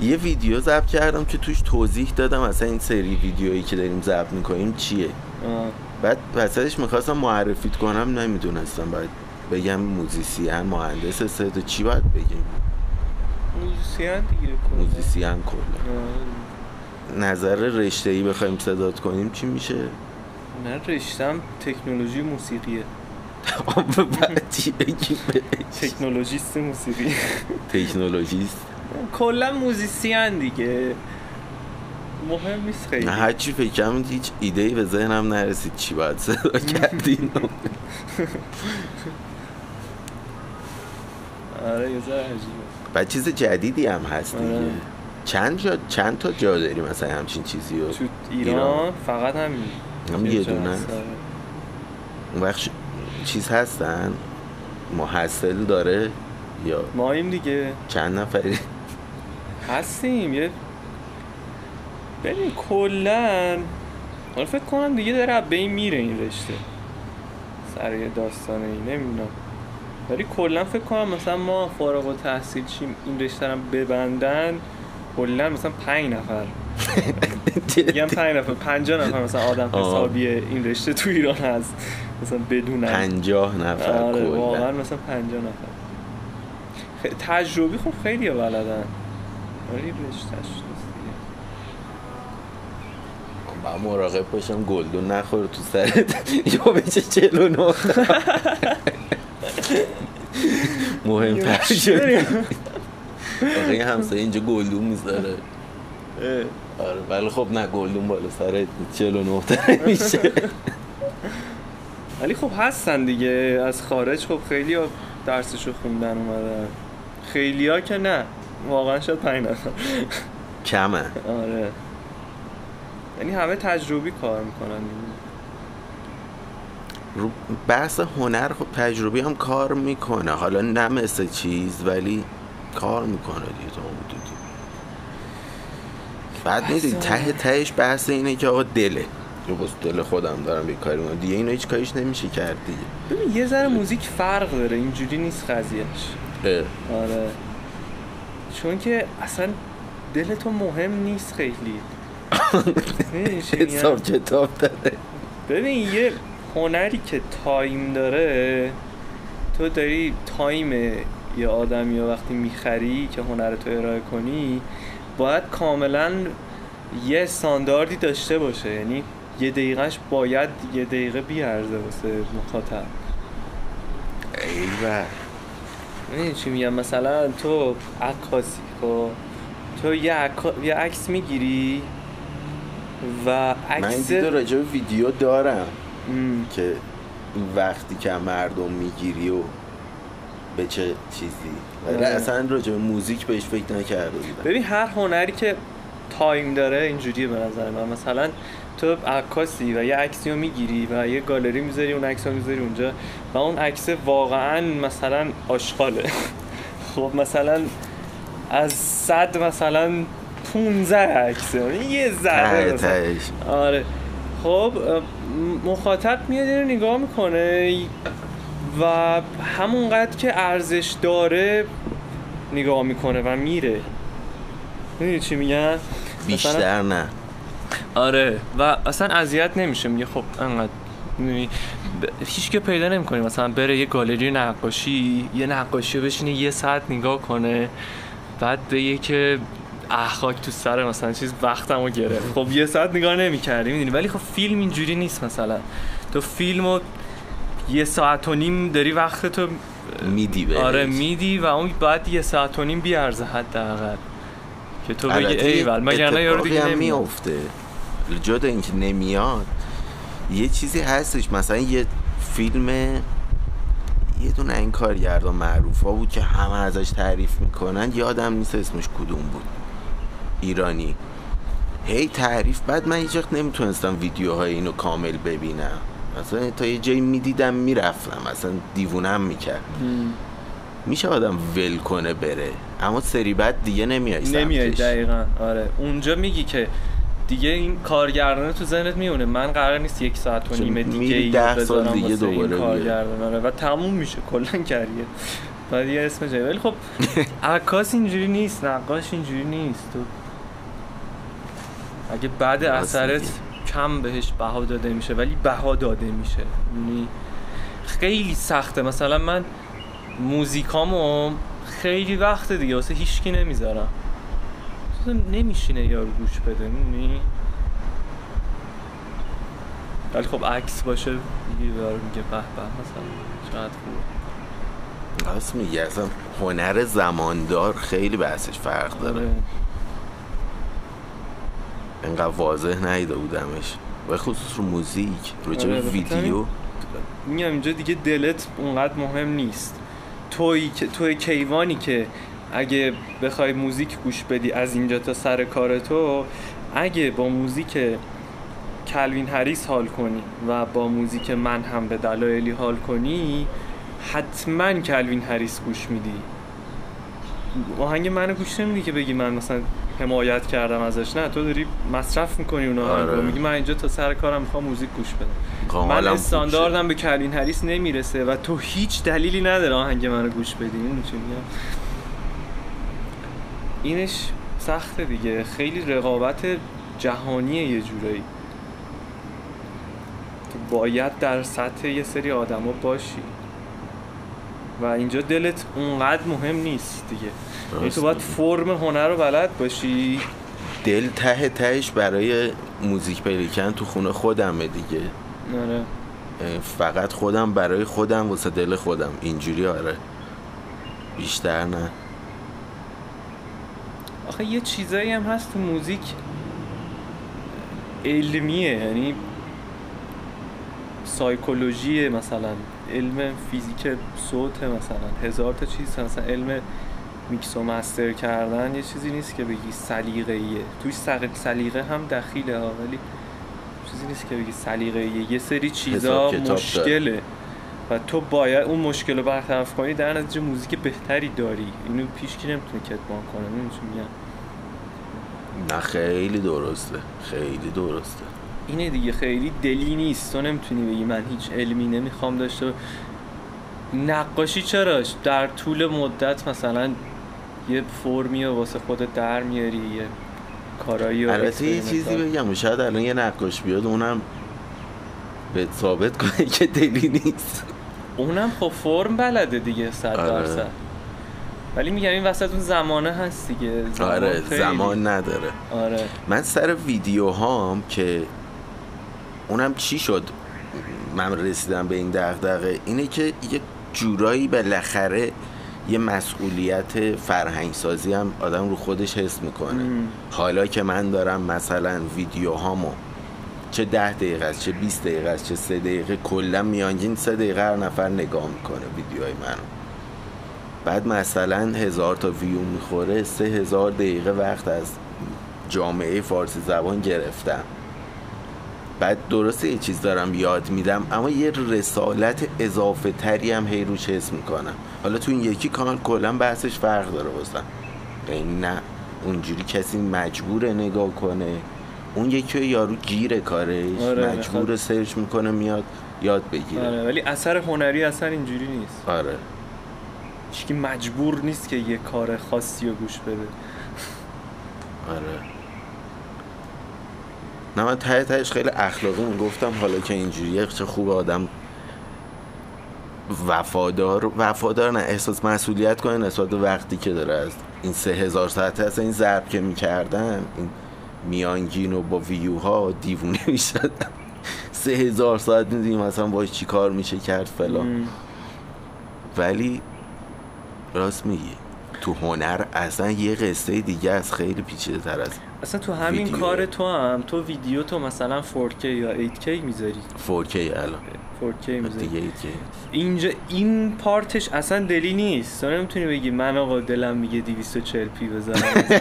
یه ویدیو ضبط کردم که توش توضیح دادم اصلا این سری ویدیویی که داریم ضبط می‌کنیم چیه آه. بعد وسطش می‌خواستم معرفیت کنم نمی‌دونستم باید بگم موزیسین مهندس صدا چی باید بگیم موزیسین دیگه. موزیسین کلا. نظر رشته ای بخوایم صدات کنیم چی میشه نه رشتم تکنولوژی موسیقیه بعد چی بگیم؟ تکنولوژیست موسیقی تکنولوژیست کلا موزیسین دیگه. مهم نیست خیلی. نه هرچی فکرم هیچ ایده ای به ذهنم نرسید چی باید صدا کردیم آره یه بعد چیز جدیدی هم هست دیگه. آره. چند جا چند تا جا داری مثلا همچین چیزی رو؟ تو ایران, ایران. فقط همین. هم یه دونه. آره. اون وقت چیز هستن؟ محصل داره یا ماییم دیگه. چند نفری؟ هستیم. یه ببین کلا حالا فکر کنم دیگه داره به این میره این رشته. سر یه داستانه ای نمی‌دونم. ولی کلا فکر کنم مثلا ما فارغ و تحصیل چیم این رشته رو ببندن کلا مثلا پنج نفر. میگم پنج نفر پنجاه نفر مثلا آدم. حسابی این رشته تو ایران هست. مثلا بدون پنجاه نفر آره واقعا مثلا پنجاه نفر. تجربی خب خیلی بلدن. ولی رشتهش نیست دیگه. با مراقب باشم گلدون نخوره تو سرت. یا بچه چلو نه؟ مهمتر شد. آقا این همسایه اینجا گلدون می‌ذاره. آره ولی خب نه گلدون بالا سرت. 49 تا میشه. ولی خب هستن دیگه. از خارج خب خیلی درسشو خوندن اومدن. خیلی ها که نه. واقعا شد پنج نفر. کمه. آره. یعنی همه تجربی کار می‌کنن. رو بحث هنر خب تجربی هم کار می‌کنه. حالا نه مثل چیز ولی کار می‌کنه دیگه تا. دیدی بعد می‌دونی ته تهش بحث اینه که آقا دله. بس دل خودم دارم یه کاری می‌کنم. دیگه اینو هیچ کاریش نمیشه کرد دیگه. ببین یه ذره موزیک فرق داره. اینجوری نیست قضیهش. آره. چون که اصلا دل تو مهم نیست خیلی؟ حساب کتاب داره. ببین یه هنری که تایم داره تو داری تایم یه آدمی رو وقتی می‌خری که هنر تو ارائه کنی باید کاملا یه استانداردی داشته باشه. یعنی یه دقیقهش باید یه دقیقه بیارزه واسه مخاطب. ایوه. می‌دونی چی میگم؟ مثلا تو عکاسی خب؟ تو یه, عکا- یه عکس می‌گیری و من عکس دیده راجع به ویدیو دارم ام. که وقتی که مردم می‌گیری و به چه چیزی. ولی آره. اصلا راجع به موزیک بهش فکر نکرده بودم. ببین هر هنری که تایم داره اینجوریه به نظر من. مثلا تو عکاسی و یه عکسی رو می‌گیری و یه گالری می‌ذاری اون عکس رو می‌ذاری اونجا و اون عکس واقعا مثلا آشغاله. خب مثلا از صد مثلا 15 عکسه. یه ذره آره. خب مخاطب میاد اینو نگاه می‌کنه و همونقدر که ارزش داره نگاه می‌کنه و میره. می‌دونی چی میگن بیشتر نه. آره. و اصلا اذیت نمیشه. میگه خب انقدر می‌دونی، هیچ که پیدا نمی‌کنی مثلا بره یه گالری نقاشی یه نقاشی بشینه یه ساعت نگاه کنه بعد بگه که اخاک تو سر مثلا چیز وقتمو رو گرفت. خب یه ساعت نگاه نمی‌کردی می‌دونی؟ ولی خب فیلم اینجوری نیست مثلا. تو فیلمو یه ساعت و نیم داری وقت تو میدی بهش آره میدی و اون باید یه ساعت و نیم بیارزه حداقل. که تو بگی ایول. مگر نه یارو دیگه میفته جدا اینکه نمیاد یه چیزی هستش. مثلا یه فیلم یه دونه این کارگردان معروف ها بود که همه ازش تعریف می‌کنن. یادم نیست اسمش کدوم بود. ایرانی. هی تعریف بعد من هیچ وقت نمی‌تونستم ویدیوهای اینو کامل ببینم. مثلا تا یه جایی می‌دیدم می‌رفتم. مثلا دیوونم می‌کرد. میشه آدم ول کنه بره. اما سری بعد دیگه نمیای نمیای. دقیقا. آره. اونجا میگی که دیگه این کارگردانه تو ذهنت میونه من قرار نیست یک ساعت و نیمه دیگه ای ده سال دیگه دوباره بیای. کارگردان آره و تموم میشه. کلا کریر بعد یه اسم جایی ولی خب عکاس اینجوری نیست. نقاش اینجوری نیست. تو اگه بعد اثرت. کم بهش بها داده میشه ولی بها داده میشه. یعنی خیلی سخته. مثلا من موزیکامو خیلی وقت دیگه واسه هیچکی نمی‌ذارم. اصلا نمیشینه یارو گوش بده می‌دونی؟ ولی خب عکس باشه دیگه یارو میگه به به مثلا چقدر خوب راست میگه اصلا هنر زماندار خیلی بحثش فرق داره. آره. انقدر واضح نیده بودمش. و خصوص رو موزیک رو آره، ویدیو. میگم اینجا دیگه دلت اونقدر مهم نیست. توی توی کیوانی که اگه بخوای موزیک گوش بدی از اینجا تا سر کار تو اگه با موزیک کلوین هریس حال کنی و با موزیک من هم به دلایلی حال کنی حتما کلوین هریس گوش میدی. آهنگ منو گوش نمیدی که بگی من مثلا حمایت کردم ازش. نه تو داری مصرف می‌کنی اون آهنگو. آره. میگی من اینجا تا سر کارم می‌خوام موزیک گوش بدم. من استانداردم به کلوین هریس نمی‌رسه و تو هیچ دلیلی نداره آهنگ منو گوش بدی. میگم؟ اینش سخته دیگه. خیلی رقابت جهانیه یه جورایی. تو باید در سطح یه سری آدما باشی. و اینجا دلت اونقدر مهم نیست دیگه. یعنی تو باید. فرم هنر رو بلد باشی. دل ته تهش برای موزیک کردن تو خونه خودمه دیگه. آره. فقط خودم برای خودم واسه دل خودم. اینجوری آره. بیشتر نه. آخه یه چیزایی هم هست تو موزیک علمیه یعنی سایکولوژی مثلا علم فیزیک صوت مثلا هزار تا چیز. مثلا علم میکس و مستر کردن یه چیزی نیست که بگی سلیقه ایه توی سلیقه هم دخیله ها ولی چیزی نیست که بگی سلیقه ایه یه سری چیزا داره. و تو باید اون مشکل رو برطرف کنی در نتیجه موزیک بهتری داری. اینو پیشکی نمی‌تونه کتمان کنه؟ میگم؟ نه خیلی درسته. خیلی درسته. اینه دیگه خیلی دلی نیست. تو نمی‌تونی بگی من هیچ علمی نمی‌خوام داشته نقاشی چرا در طول مدت مثلا یه فرمی رو واسه خودت در میاری یه کارایی البته یه چیزی. بگم شاید الان یه نقاش بیاد اونم به ثابت کنه که دلی نیست. اونم خب فرم بلده دیگه صد آره. درصد. ولی میگم این وسط اون زمانه هست دیگه. زمان آره خیلی- زمان نداره. آره. من سر ویدیو هام که اونم چی شد؟ من رسیدم به این دغدغه. اینه که یه جورایی بالاخره یه مسئولیت فرهنگ سازی هم آدم رو خودش حس می‌کنه. ام. حالا که من دارم مثلا ویدیو هامو چه ده دقیقه است چه 20 دقیقه است چه سه دقیقه. کلا میانگین سه دقیقه هر نفر نگاه می‌کنه ویدیوهای منو. بعد مثلا هزار تا ویو می‌خوره سه هزار دقیقه وقت از جامعه فارسی زبان گرفتم. بعد درسته یه چیز دارم یاد میدم اما یه رسالت اضافه تری هم هی روش حس می‌کنم. حالا تو این یکی کانال کلا بحثش فرق داره واسم یعنی نه اونجوری کسی مجبور نگاه کنه. اون یکی رو یارو گیره کارش آره، مجبور سرچ می‌کنه میاد یاد بگیره. آره ولی اثر هنری اصلا اینجوری نیست. آره. هیچکی مجبور نیست که یه کار خاصی رو گوش بده. آره. نه من ته تهش خیلی اخلاقی می‌گفتم حالا که اینجوریه چه خوب آدم وفادار وفادار نه احساس مسئولیت کنه نسبت به وقتی که داره از این سه هزار ساعته اصلا این ضرب که می‌کردم این میانگین و با ویوها دیوونه می‌شدم. سه هزار ساعت می‌دونیم مثلا باش چی کار میشه کرد فلان. ولی راست میگی. تو هنر اصلا یه قصه دیگه از خیلی پیچیده تر از اصلا تو همین ویدیو. کار تو هم. تو ویدیو تو مثلا 4K یا 8K می‌ذاری. 4K الان. 4K می‌ذاری دیگه 8K اینجا این پارتش اصلا دلی نیست. تو نمی‌تونی بگی من آقا دلم میگه 240 پی بزنم.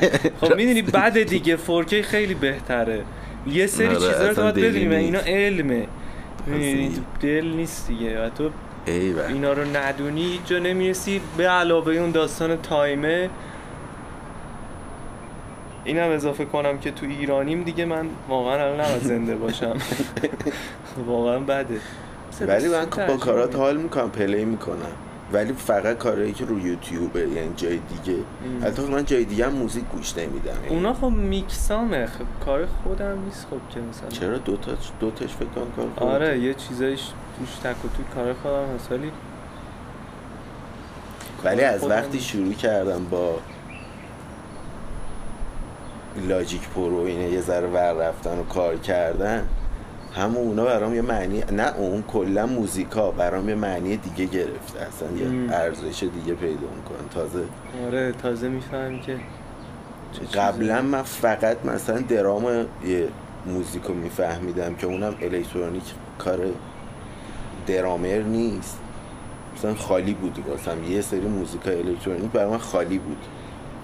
خب می‌دونی بعد دیگه 4K خیلی بهتره. یه سری آره، چیزا رو باید بدونیم. اینا علمه. دل نیست دیگه. و تو ای اینا رو ندونی جا نمی‌رسی. به علاوه اون داستان تایمه. اینم اضافه کنم که تو ایرانیم دیگه من واقعا الان زنده باشم. واقعا بده. ولی من با کارات حال می‌کنم پلی می‌کنم. ولی فقط کارهایی که رو یوتیوبه یعنی جای دیگه. البته من جای دیگه هم موزیک گوش نمیدم. اونا خب میکسامه. خب کار خودم نیست خب که مثلا. چرا دو تا دو تاش فکر کنم کار خودته؟ آره یه چیزایش توش تک و توی کار خودم هست ولی ولی از خودم وقتی. شروع کردم با Logic Pro اینه یه ذره ور رفتن و کار کردن همون اونا برام یه معنی نه اون کلا موزیکا برام یه معنی دیگه گرفته. اصلا. یه ارزش دیگه پیدا می‌کنن تازه آره تازه می‌فهمی که. قبلا من فقط مثلا درام یه موزیکو میفهمیدم که اونم الکترونیک کار درامر نیست. مثلا خالی بود واسم. یه سری موزیکا الکترونیک برای من خالی بود.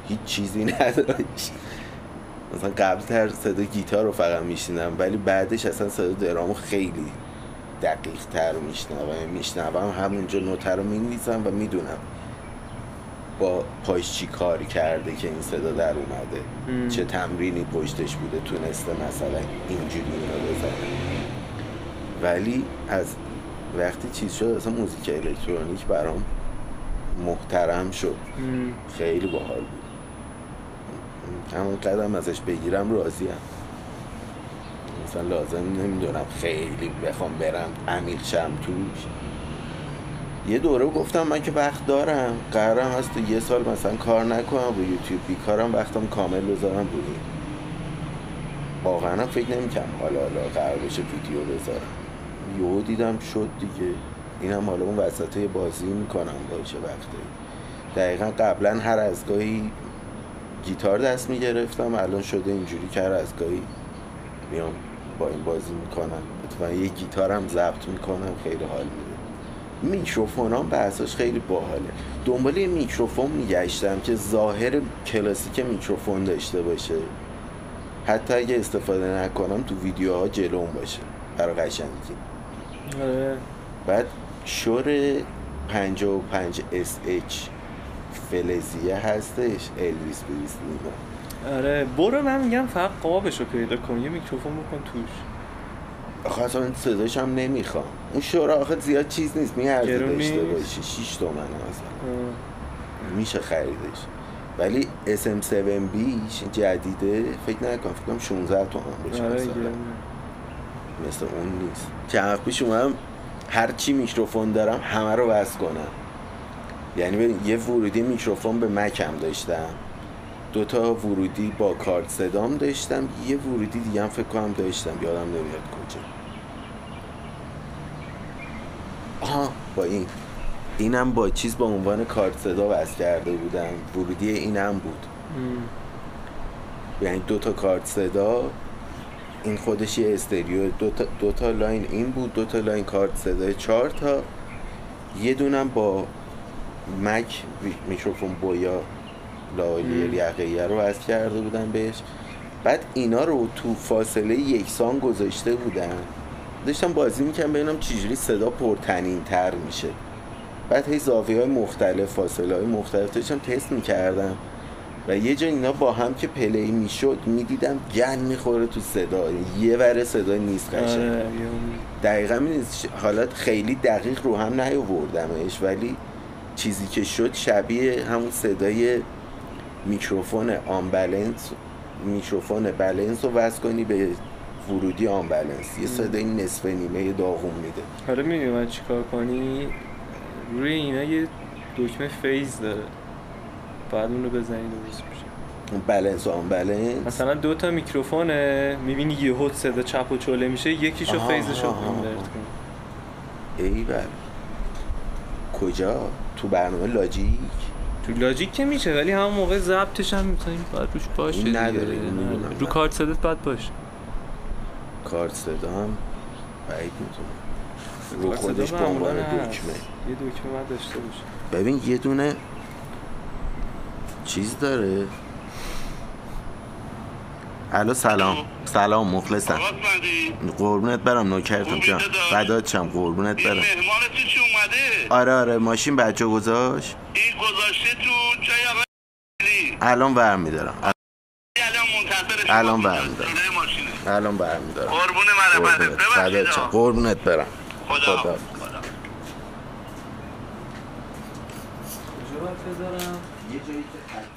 هیچ چیزی نداشت. مثلا قبل تر صدا گیتار رو فقط میشنم ولی بعدش اصلا صدا درامو خیلی دقیق تر میشنوم میشنوم همونجا نوته رو می‌نویسم و می‌دونم با پاش چی کاری کرده که این صدا در اومده. ام. چه تمرینی پشتش بوده تونسته مثلا اینجوری اینو بزنه. ولی از وقتی چیز شد اصلا موزیک الکترونیک برام محترم شد. ام. خیلی باحال بود. همون قدم ازش بگیرم راضیم مثلا لازم نمی‌دونم خیلی بخوام برم عمیق شم توش. یه دوره گفتم من که وقت دارم. قرارم هست تو یه سال مثلا کار نکنم رو یوتیوب. بیکارم وقتم کامل بذارم رو این. واقعا فکر نمی‌کنم حالا حالا قرار بشه ویدیو بذارم. یهو دیدم شد دیگه. اینم حالا اون وسط بازی می‌کنم باشه وقتی دقیقا قبلا هر از گاهی گیتار دست می‌گرفتم. الان شده اینجوری که از گاهی میام با این بازی می‌کنم. اتفاقا یه گیتارم ضبط می‌کنم خیلی حال میده. میکروفون هم بحثاش خیلی باحاله. دنبال یه میکروفون میگشتم که ظاهر کلاسیک میکروفون داشته باشه. حتی اگه استفاده نکنم تو ویدیوها جلوم باشه. برای قشنگی. آره. بعد شور 55 SH فلزیه هستش الویس پریسلی آره برو من میگم فقط قابش رو پیدا کن یه میکروفون بکن توش. آخه اصلا صداش هم نمی‌خوام. اون شورا آخه زیاد چیز نیست میارزه داشته؟ باشی 6 تومن مثلا. میشه خریدش. ولی SM7Bش جدیده فکر نکنم فکر کنم 16 تومن بشه آره مثلا. مثل اون نیست. چند وقت پیش اومدم هر چی میکروفون دارم همه رو وصل کنم. یعنی یه ورودی میکروفون به مکم داشتم. دو تا ورودی با کارت صدام داشتم یه ورودی دیگه هم فکر کنم داشتم. یادم نمیاد کجا. آها با این. اینم با چیز با عنوان کارت صدا وصل کرده بودم. ورودی اینم بود. یعنی دو تا کارت صدا این خودش یه استریو دو تا, دو تا لاین این بود دو تا لاین کارت صدا چهار تا. یه دونم با مک می- میکروفون بویا لایر م. یقیه رو وصل کرده بودن بهش. بعد اینا رو تو فاصله یکسان گذاشته بودن. داشتم بازی می‌کنم ببینم چجوری صدا پرتنین تر میشه. بعد هی زاویه های مختلف فاصله های مختلف داشتم تست می‌کردم. و یه جا اینا با هم که play می‌شد می‌دیدم گند می‌خوره تو صدا یه ور صدا نیست قشنگ. آره یه- دقیقا می‌دونی حالات خیلی دقیق رو هم نیاوردمش ولی چیزی که شد شبیه همون صدای میکروفون unbalance میکروفون بلنس رو وصل کنی به ورودی آنبلنس یه صدای نصف نیمه داغون میده. حالا می‌دونی من چیکار کنی؟ روی اینا یه دکمه فیز داره. بعد اون رو بزنی درست میشه. بلنس و آنبلنس مثلا دو تا میکروفونه. می‌بینی یه هد صدا چپ و چوله میشه یکیشو فیزشو آها، آها. اینورت کن ای بل کجا؟ تو برنامه لاجیک تو لاجیک که میشه ولی همون موقع ضبطش هم می‌تونیم باید روش باشه این. نداره، این. رو کارت صدات باید باشه کارت صدا هم بعید می‌تونه رو خودش به عنوان. دکمه یه دکمه باید داشته باشه ببین یه دونه چیز داره الو سلام. سلام مخلصم. قربونت برم نوکرتم جان؟ فدات شم قربونت برم. مهمان تو چی اومده؟ آره آره ماشین بچه گذاشت. این گذاشته تو جای آقا علی. الان برمیدارم. الان برمی‌دارم. الان برمیدارم. قربون فدات ببخشید. قربونت برم. خدا. خدا. یه جایی که